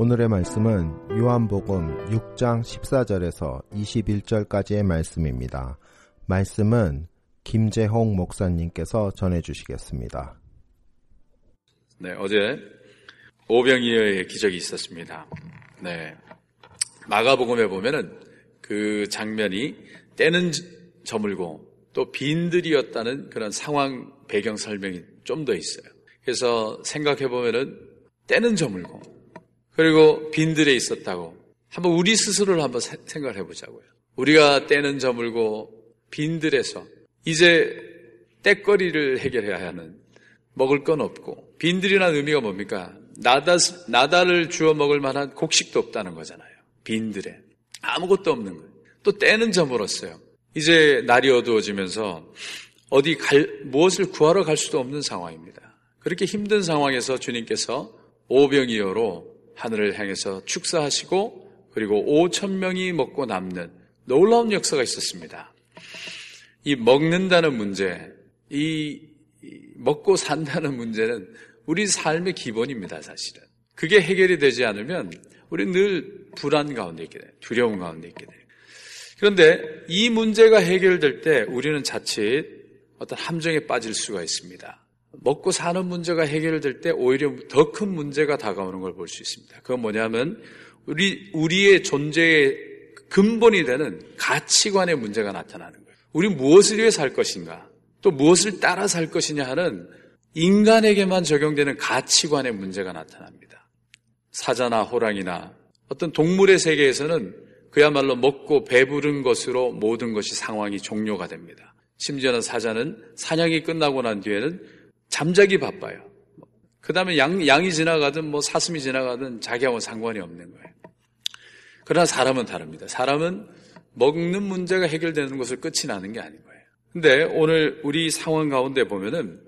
오늘의 말씀은 요한복음 6장 14절에서 21절까지의 말씀입니다. 말씀은 김재홍 목사님께서 전해주시겠습니다. 네, 어제 오병이어의 기적이 있었습니다. 네. 마가복음에 보면은 그 장면이 때는 저물고 또 빈들이었다는 그런 상황 배경 설명이 좀 더 있어요. 그래서 생각해 보면은 때는 저물고 그리고 빈들에 있었다고 한번 우리 스스로를 한번 생각을 해보자고요. 우리가 때는 저물고 빈들에서 이제 때거리를 해결해야 하는 먹을 건 없고 빈들이라는 의미가 뭡니까? 나다, 나다를 주워 먹을 만한 곡식도 없다는 거잖아요. 빈들에 아무것도 없는 거예요. 또 때는 저물었어요. 이제 날이 어두워지면서 어디 갈, 무엇을 구하러 갈 수도 없는 상황입니다. 그렇게 힘든 상황에서 주님께서 오병이어로 하늘을 향해서 축사하시고 그리고 5천 명이 먹고 남는 놀라운 역사가 있었습니다. 이 먹는다는 문제, 이 먹고 산다는 문제는 우리 삶의 기본입니다, 사실은. 그게 해결이 되지 않으면 우리 늘 불안 가운데 있게 돼요. 두려움 가운데 있게 돼요. 그런데 이 문제가 해결될 때 우리는 자칫 어떤 함정에 빠질 수가 있습니다. 먹고 사는 문제가 해결될 때 오히려 더 큰 문제가 다가오는 걸 볼 수 있습니다. 그건 뭐냐면 우리 우리의 존재의 근본이 되는 가치관의 문제가 나타나는 거예요. 우리 무엇을 위해 살 것인가? 또 무엇을 따라 살 것이냐 하는 인간에게만 적용되는 가치관의 문제가 나타납니다. 사자나 호랑이나 어떤 동물의 세계에서는 그야말로 먹고 배부른 것으로 모든 것이 상황이 종료가 됩니다. 심지어는 사자는 사냥이 끝나고 난 뒤에는 잠자기 바빠요. 그 다음에 양, 양이 지나가든 뭐 사슴이 지나가든 자기하고 상관이 없는 거예요. 그러나 사람은 다릅니다. 사람은 먹는 문제가 해결되는 것을 끝이 나는 게 아닌 거예요. 근데 오늘 우리 상황 가운데 보면은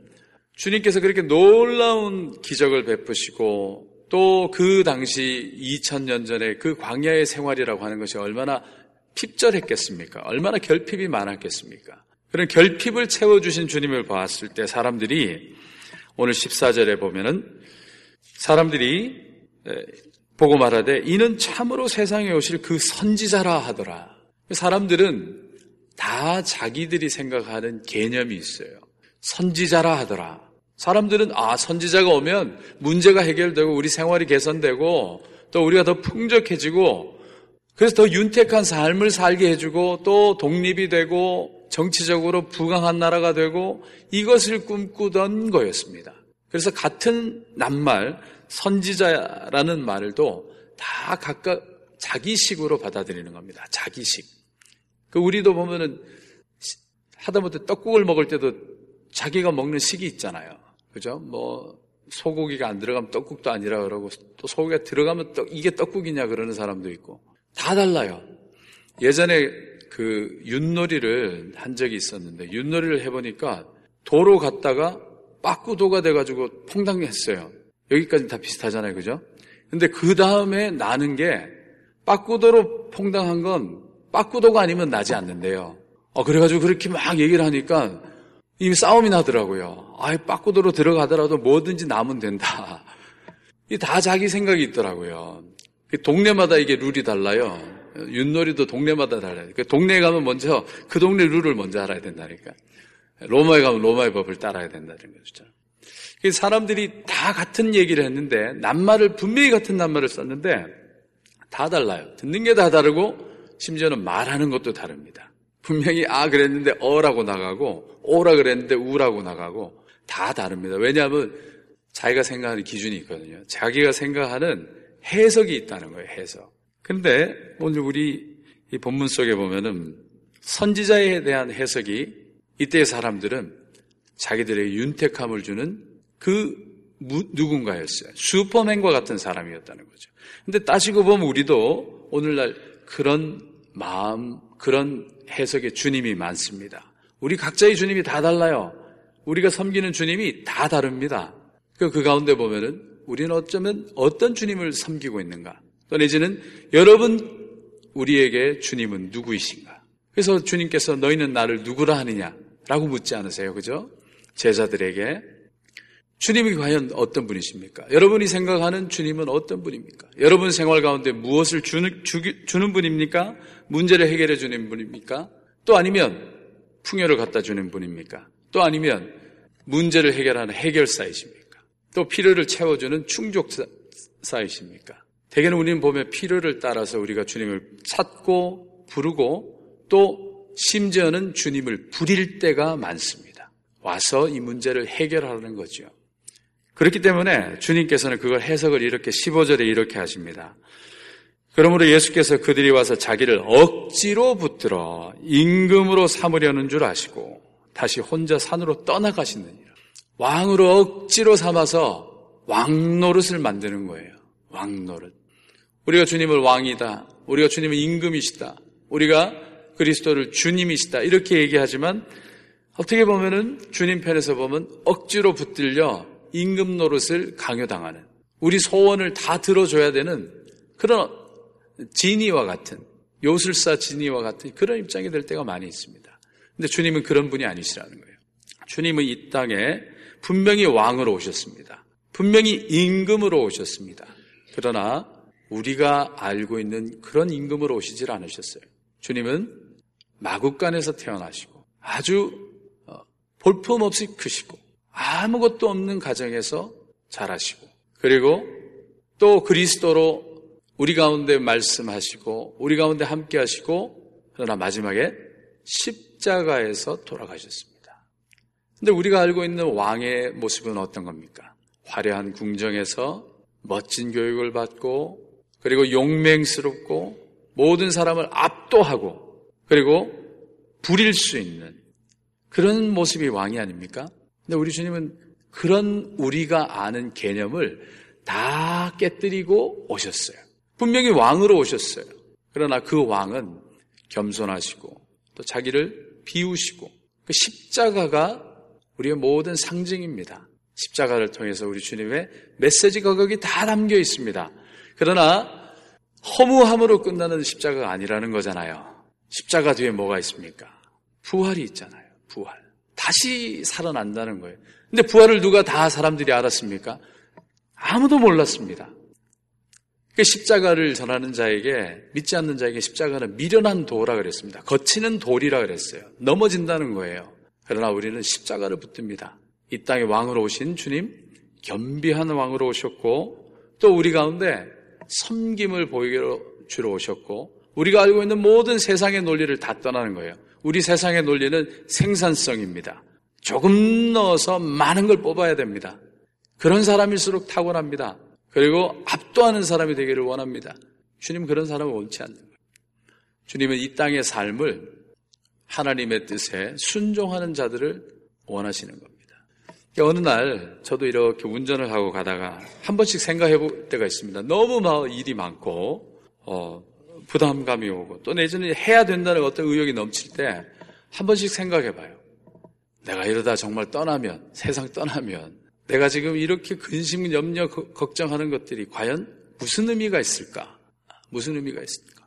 주님께서 그렇게 놀라운 기적을 베푸시고 또 그 당시 2000년 전에 그 광야의 생활이라고 하는 것이 얼마나 핍절했겠습니까? 얼마나 결핍이 많았겠습니까? 그런 결핍을 채워주신 주님을 봤을 때 사람들이 오늘 14절에 보면은 사람들이 보고 말하되 이는 참으로 세상에 오실 그 선지자라 하더라. 사람들은 다 자기들이 생각하는 개념이 있어요. 선지자라 하더라. 사람들은 아 선지자가 오면 문제가 해결되고 우리 생활이 개선되고 또 우리가 더 풍족해지고 그래서 더 윤택한 삶을 살게 해주고 또 독립이 되고 정치적으로 부강한 나라가 되고 이것을 꿈꾸던 거였습니다. 그래서 같은 낱말 선지자라는 말도 다 각각 자기식으로 받아들이는 겁니다. 자기식. 그 우리도 보면은 하다못해 떡국을 먹을 때도 자기가 먹는 식이 있잖아요. 그죠? 뭐 소고기가 안 들어가면 떡국도 아니라 그러고 또 소고기가 들어가면 떡, 이게 떡국이냐 그러는 사람도 있고 다 달라요. 예전에 그 윷놀이를 한 적이 있었는데 윷놀이를 해보니까 도로 갔다가 빠꾸도가 돼가지고 퐁당했어요. 여기까지 다 비슷하잖아요, 그죠? 근데 그 다음에 나는 게 빠꾸도로 퐁당한 건 빠꾸도가 아니면 나지 않는데요. 어, 그래가지고 그렇게 막 얘기를 하니까 이미 싸움이 나더라고요. 아예 빠꾸도로 들어가더라도 뭐든지 남으면 된다. 이 다 자기 생각이 있더라고요. 동네마다 이게 룰이 달라요. 윷놀이도 동네마다 달라요. 그 동네에 가면 먼저 그 동네 룰을 먼저 알아야 된다니까. 로마에 가면 로마의 법을 따라야 된다는 거죠. 사람들이 다 같은 얘기를 했는데 낱말을 분명히 같은 낱말을 썼는데 다 달라요. 듣는 게 다 다르고 심지어는 말하는 것도 다릅니다. 분명히 아 그랬는데 어라고 나가고 오라 그랬는데 우라고 나가고 다 다릅니다. 왜냐하면 자기가 생각하는 기준이 있거든요. 자기가 생각하는 해석이 있다는 거예요. 해석. 근데 오늘 우리 이 본문 속에 보면은 선지자에 대한 해석이 이때의 사람들은 자기들의 윤택함을 주는 그 무- 누군가였어요. 슈퍼맨과 같은 사람이었다는 거죠. 근데 따지고 보면 우리도 오늘날 그런 마음, 그런 해석의 주님이 많습니다. 우리 각자의 주님이 다 달라요. 우리가 섬기는 주님이 다 다릅니다. 그, 그 가운데 보면은 우리는 어쩌면 어떤 주님을 섬기고 있는가? 또 내지는 여러분 우리에게 주님은 누구이신가? 그래서 주님께서 너희는 나를 누구라 하느냐? 라고 묻지 않으세요. 그죠? 제자들에게 주님이 과연 어떤 분이십니까? 여러분이 생각하는 주님은 어떤 분입니까? 여러분 생활 가운데 무엇을 주는, 주- 주는 분입니까? 문제를 해결해 주는 분입니까? 또 아니면 풍요를 갖다 주는 분입니까? 또 아니면 문제를 해결하는 해결사이십니까? 또 필요를 채워주는 충족사이십니까? 대개는 우리는 보면 필요를 따라서 우리가 주님을 찾고 부르고 또 심지어는 주님을 부릴 때가 많습니다. 와서 이 문제를 해결하는 거죠. 그렇기 때문에 주님께서는 그걸 해석을 이렇게 15절에 이렇게 하십니다. 그러므로 예수께서 그들이 와서 자기를 억지로 붙들어 임금으로 삼으려는 줄 아시고 다시 혼자 산으로 떠나가시느니라. 왕으로 억지로 삼아서 왕 노릇을 만드는 거예요. 왕 노릇. 우리가 주님을 왕이다. 우리가 주님을 임금이시다. 우리가 그리스도를 주님이시다. 이렇게 얘기하지만 어떻게 보면은 주님 편에서 보면 억지로 붙들려 임금 노릇을 강요당하는 우리 소원을 다 들어줘야 되는 그런 지니와 같은 요술사 지니와 같은 그런 입장이 될 때가 많이 있습니다. 근데 주님은 그런 분이 아니시라는 거예요. 주님은 이 땅에 분명히 왕으로 오셨습니다. 분명히 임금으로 오셨습니다. 그러나 우리가 알고 있는 그런 임금으로 오시질 않으셨어요. 주님은 마국간에서 태어나시고 아주 어, 볼품없이 크시고 아무것도 없는 가정에서 자라시고 그리고 또 그리스도로 우리 가운데 말씀하시고 우리 가운데 함께 하시고 그러나 마지막에 십자가에서 돌아가셨습니다. 근데 우리가 알고 있는 왕의 모습은 어떤 겁니까? 화려한 궁정에서 멋진 교육을 받고 그리고 용맹스럽고 모든 사람을 압도하고 그리고 부릴 수 있는 그런 모습이 왕이 아닙니까? 근데 우리 주님은 그런 우리가 아는 개념을 다 깨뜨리고 오셨어요. 분명히 왕으로 오셨어요. 그러나 그 왕은 겸손하시고 또 자기를 비우시고 그 십자가가 우리의 모든 상징입니다. 십자가를 통해서 우리 주님의 메시지가 거기 다 담겨 있습니다. 그러나 허무함으로 끝나는 십자가가 아니라는 거잖아요. 십자가 뒤에 뭐가 있습니까? 부활이 있잖아요. 부활. 다시 살아난다는 거예요. 근데 부활을 누가 다 사람들이 알았습니까? 아무도 몰랐습니다. 그 십자가를 전하는 자에게 믿지 않는 자에게 십자가는 미련한 도라 그랬습니다. 거치는 돌이라 그랬어요. 넘어진다는 거예요. 그러나 우리는 십자가를 붙듭니다. 이 땅에 왕으로 오신 주님, 겸비한 왕으로 오셨고 또 우리 가운데 섬김을 보이기로 주로 오셨고 우리가 알고 있는 모든 세상의 논리를 다 떠나는 거예요. 우리 세상의 논리는 생산성입니다. 조금 넣어서 많은 걸 뽑아야 됩니다. 그런 사람일수록 타고납니다. 그리고 압도하는 사람이 되기를 원합니다. 주님 그런 사람을 원치 않는 거예요. 주님은 이 땅의 삶을 하나님의 뜻에 순종하는 자들을 원하시는 겁니다. 어느 날 저도 이렇게 운전을 하고 가다가 한 번씩 생각해 볼 때가 있습니다. 너무 막 일이 많고 어, 부담감이 오고 또 내지는 해야 된다는 어떤 의욕이 넘칠 때 한 번씩 생각해 봐요. 내가 이러다 정말 떠나면 세상 떠나면 내가 지금 이렇게 근심, 염려, 걱정하는 것들이 과연 무슨 의미가 있을까? 무슨 의미가 있을까?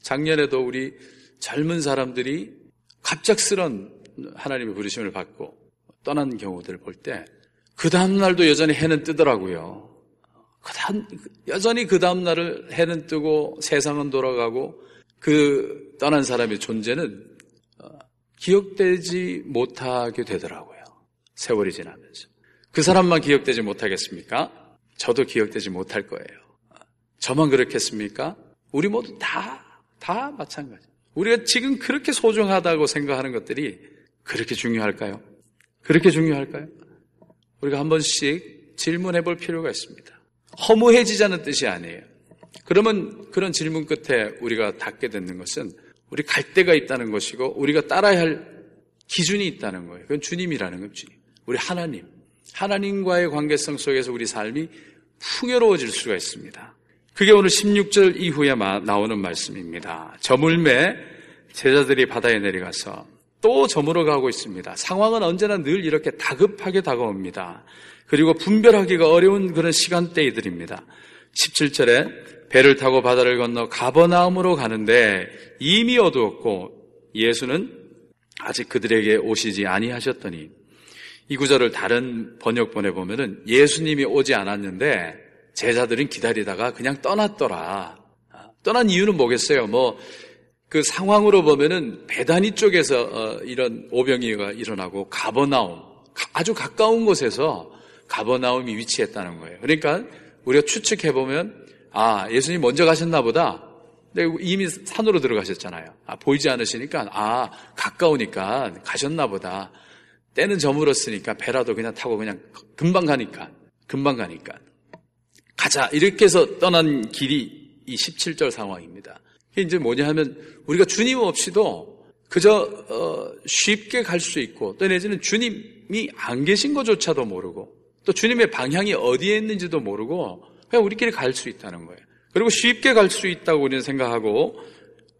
작년에도 우리 젊은 사람들이 갑작스런 하나님의 부르심을 받고 떠난 경우들을 볼 때 그 다음날도 여전히 해는 뜨더라고요. 그 다음, 여전히 그 다음날을 해는 뜨고 세상은 돌아가고 그 떠난 사람의 존재는 어, 기억되지 못하게 되더라고요. 세월이 지나면서. 그 사람만 기억되지 못하겠습니까? 저도 기억되지 못할 거예요. 저만 그렇겠습니까? 우리 모두 다, 다 마찬가지. 우리가 지금 그렇게 소중하다고 생각하는 것들이 그렇게 중요할까요? 그렇게 중요할까요? 우리가 한 번씩 질문해 볼 필요가 있습니다. 허무해지자는 뜻이 아니에요. 그러면 그런 질문 끝에 우리가 닿게 되는 것은 우리 갈 데가 있다는 것이고 우리가 따라야 할 기준이 있다는 거예요. 그건 주님이라는 거예요, 주님. 우리 하나님. 하나님과의 관계성 속에서 우리 삶이 풍요로워질 수가 있습니다. 그게 오늘 16절 이후에 나오는 말씀입니다. 저물매 제자들이 바다에 내려가서 또 저물어 가고 있습니다. 상황은 언제나 늘 이렇게 다급하게 다가옵니다. 그리고 분별하기가 어려운 그런 시간대이들입니다. 17절에 배를 타고 바다를 건너 가버나움으로 가는데 이미 어두웠고 예수는 아직 그들에게 오시지 아니하셨더니 이 구절을 다른 번역본에 보면은 예수님이 오지 않았는데 제자들은 기다리다가 그냥 떠났더라. 떠난 이유는 뭐겠어요? 뭐 그 상황으로 보면은 배단위 쪽에서 어, 이런 오병이가 일어나고 가버나움 아주 가까운 곳에서 가버나움이 위치했다는 거예요. 그러니까 우리가 추측해 보면 아 예수님 먼저 가셨나 보다. 이미 산으로 들어가셨잖아요. 아, 보이지 않으시니까 아 가까우니까 가셨나 보다. 때는 저물었으니까 배라도 그냥 타고 그냥 금방 가니까 금방 가니까 가자 이렇게 해서 떠난 길이 이 17절 상황입니다. 이게 이제 뭐냐 하면 우리가 주님 없이도 그저 어, 쉽게 갈 수 있고 또 내지는 주님이 안 계신 것조차도 모르고 또 주님의 방향이 어디에 있는지도 모르고 그냥 우리끼리 갈 수 있다는 거예요. 그리고 쉽게 갈 수 있다고 우리는 생각하고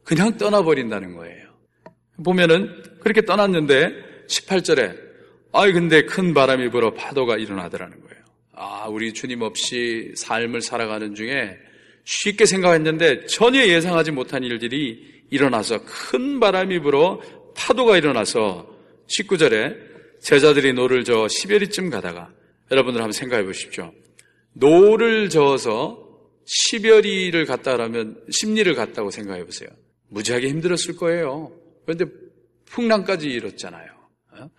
그냥 떠나버린다는 거예요. 보면은 그렇게 떠났는데 18절에 아이 근데 큰 바람이 불어 파도가 일어나더라는 거예요. 아, 우리 주님 없이 삶을 살아가는 중에 쉽게 생각했는데 전혀 예상하지 못한 일들이 일어나서 큰 바람이 불어 파도가 일어나서 19절에 제자들이 노를 저어 10여리쯤 가다가 여러분들 한번 생각해 보십시오. 노를 저어서 10여리를 갔다 그러면 십리를 갔다고 생각해 보세요. 무지하게 힘들었을 거예요. 그런데 풍랑까지 일었잖아요. 어?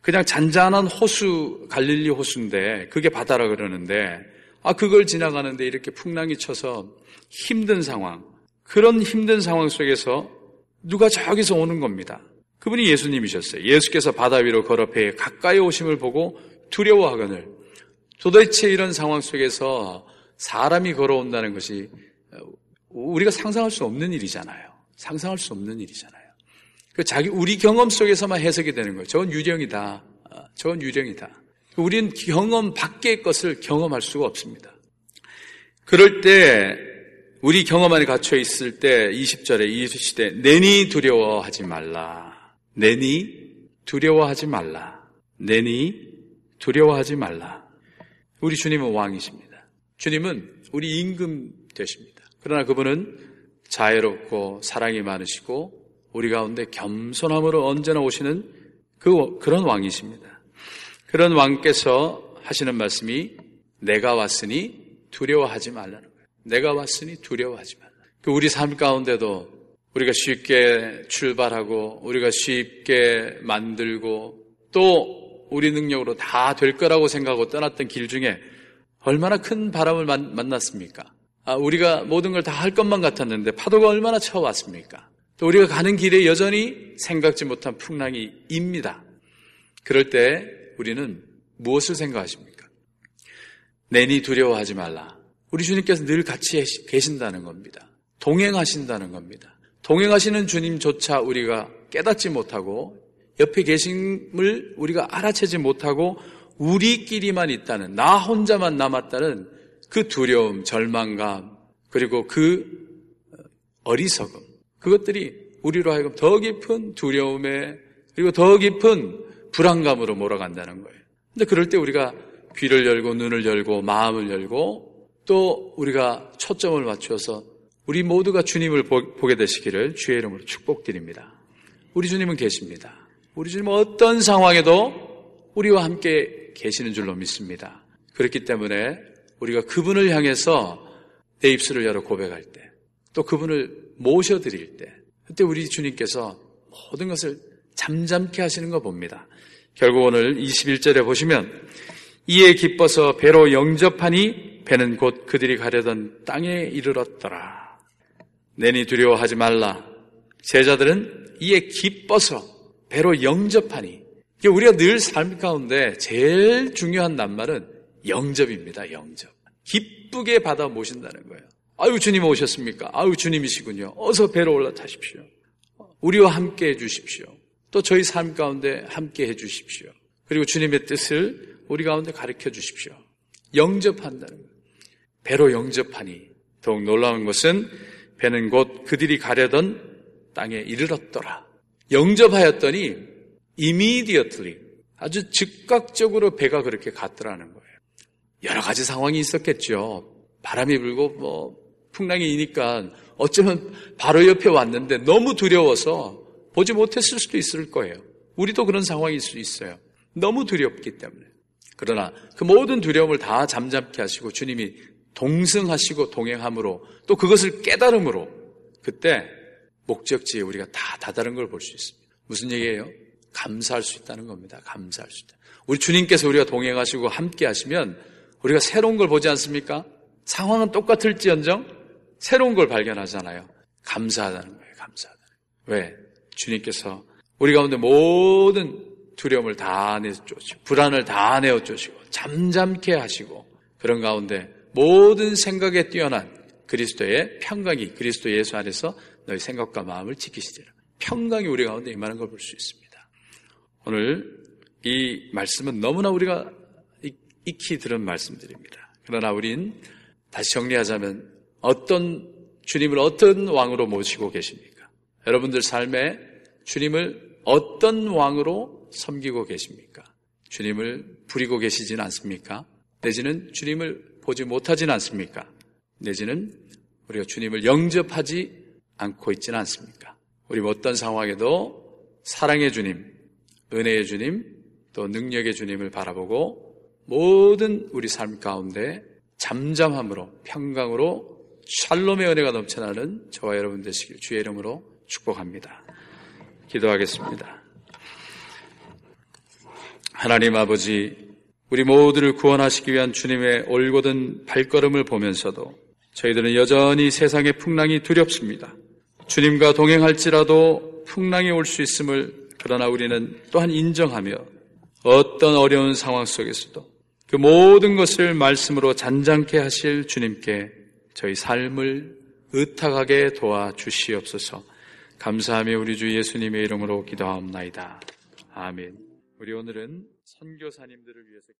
그냥 잔잔한 호수, 갈릴리 호수인데 그게 바다라 그러는데 아, 그걸 지나가는데 이렇게 풍랑이 쳐서 힘든 상황, 그런 힘든 상황 속에서 누가 저기서 오는 겁니다. 그분이 예수님이셨어요. 예수께서 바다 위로 걸어 배에 가까이 오심을 보고 두려워하거늘 도대체 이런 상황 속에서 사람이 걸어온다는 것이 우리가 상상할 수 없는 일이잖아요. 상상할 수 없는 일이잖아요. 그 자기 우리 경험 속에서만 해석이 되는 거예요. 저건 유령이다. 아, 저건 유령이다. 우리는 경험 밖의 것을 경험할 수가 없습니다. 그럴 때 우리 경험 안에 갇혀 있을 때 20절에 이 시대 내니 두려워하지 말라. 내니 두려워하지 말라. 내니 두려워하지 말라. 우리 주님은 왕이십니다. 주님은 우리 임금 되십니다. 그러나 그분은 자애롭고 사랑이 많으시고 우리 가운데 겸손함으로 언제나 오시는 그 그런 왕이십니다. 그런 왕께서 하시는 말씀이 내가 왔으니 두려워하지 말라는 거예요. 내가 왔으니 두려워하지 말라. 그 우리 삶 가운데도 우리가 쉽게 출발하고 우리가 쉽게 만들고 또 우리 능력으로 다 될 거라고 생각하고 떠났던 길 중에 얼마나 큰 바람을 만났습니까? 아, 우리가 모든 걸 다 할 것만 같았는데 파도가 얼마나 쳐왔습니까? 또 우리가 가는 길에 여전히 생각지 못한 풍랑이 입니다. 그럴 때 우리는 무엇을 생각하십니까? 내니 두려워하지 말라. 우리 주님께서 늘 같이 계신다는 겁니다. 동행하신다는 겁니다. 동행하시는 주님조차 우리가 깨닫지 못하고 옆에 계심을 우리가 알아채지 못하고 우리끼리만 있다는 나 혼자만 남았다는 그 두려움, 절망감 그리고 그 어리석음 그것들이 우리로 하여금 더 깊은 두려움에 그리고 더 깊은 불안감으로 몰아간다는 거예요. 근데 그럴 때 우리가 귀를 열고 눈을 열고 마음을 열고 또 우리가 초점을 맞추어서 우리 모두가 주님을 보게 되시기를 주의 이름으로 축복드립니다. 우리 주님은 계십니다. 우리 주님은 어떤 상황에도 우리와 함께 계시는 줄로 믿습니다. 그렇기 때문에 우리가 그분을 향해서 내 입술을 열어 고백할 때, 또 그분을 모셔드릴 때, 그때 우리 주님께서 모든 것을 잠잠케 하시는 거 봅니다. 결국 오늘 21절에 보시면 이에 기뻐서 배로 영접하니 배는 곧 그들이 가려던 땅에 이르렀더라. 내니 두려워하지 말라. 제자들은 이에 기뻐서 배로 영접하니 우리가 늘 삶 가운데 제일 중요한 낱말은 영접입니다. 영접. 기쁘게 받아 모신다는 거예요. 아유 주님 오셨습니까? 아유 주님이시군요. 어서 배로 올라타십시오. 우리와 함께 해 주십시오. 또 저희 삶 가운데 함께 해 주십시오. 그리고 주님의 뜻을 우리 가운데 가르쳐 주십시오. 영접한다는 것. 배로 영접하니 더욱 놀라운 것은 배는 곧 그들이 가려던 땅에 이르렀더라. 영접하였더니 immediately 아주 즉각적으로 배가 그렇게 갔더라는 거예요. 여러 가지 상황이 있었겠죠. 바람이 불고 뭐 풍랑이 이니까 어쩌면 바로 옆에 왔는데 너무 두려워서 보지 못했을 수도 있을 거예요. 우리도 그런 상황일 수 있어요. 너무 두렵기 때문에. 그러나 그 모든 두려움을 다 잠잠케 하시고 주님이 동승하시고 동행함으로 또 그것을 깨달음으로 그때 목적지에 우리가 다 다다른 걸 볼 수 있습니다. 무슨 얘기예요? 감사할 수 있다는 겁니다. 감사할 수 있다. 우리 주님께서 우리가 동행하시고 함께 하시면 우리가 새로운 걸 보지 않습니까? 상황은 똑같을지언정 새로운 걸 발견하잖아요. 감사하다는 거예요. 감사하다. 왜? 주님께서 우리 가운데 모든 두려움을 다 내쫓으시고 불안을 다 내어쫓으시고 잠잠케 하시고 그런 가운데 모든 생각에 뛰어난 그리스도의 평강이 그리스도 예수 안에서 너희 생각과 마음을 지키시리라. 평강이 우리 가운데 임하는 걸 볼 수 있습니다. 오늘 이 말씀은 너무나 우리가 익히 들은 말씀들입니다. 그러나 우린 다시 정리하자면 어떤 주님을 어떤 왕으로 모시고 계십니까? 여러분들 삶에 주님을 어떤 왕으로 섬기고 계십니까? 주님을 부리고 계시진 않습니까? 내지는 주님을 보지 못하진 않습니까? 내지는 우리가 주님을 영접하지 않고 있지는 않습니까? 우리 어떤 상황에도 사랑의 주님, 은혜의 주님, 또 능력의 주님을 바라보고 모든 우리 삶 가운데 잠잠함으로 평강으로 샬롬의 은혜가 넘쳐나는 저와 여러분 되시길 주의 이름으로 축복합니다. 기도하겠습니다. 하나님 아버지, 우리 모두를 구원하시기 위한 주님의 올곧은 발걸음을 보면서도 저희들은 여전히 세상의 풍랑이 두렵습니다. 주님과 동행할지라도 풍랑이 올 수 있음을 그러나 우리는 또한 인정하며 어떤 어려운 상황 속에서도 그 모든 것을 말씀으로 잔잔케 하실 주님께 저희 삶을 의탁하게 도와주시옵소서 감사하며 우리 주 예수님의 이름으로 기도하옵나이다. 아멘. 우리 오늘은 선교사님들을 위해서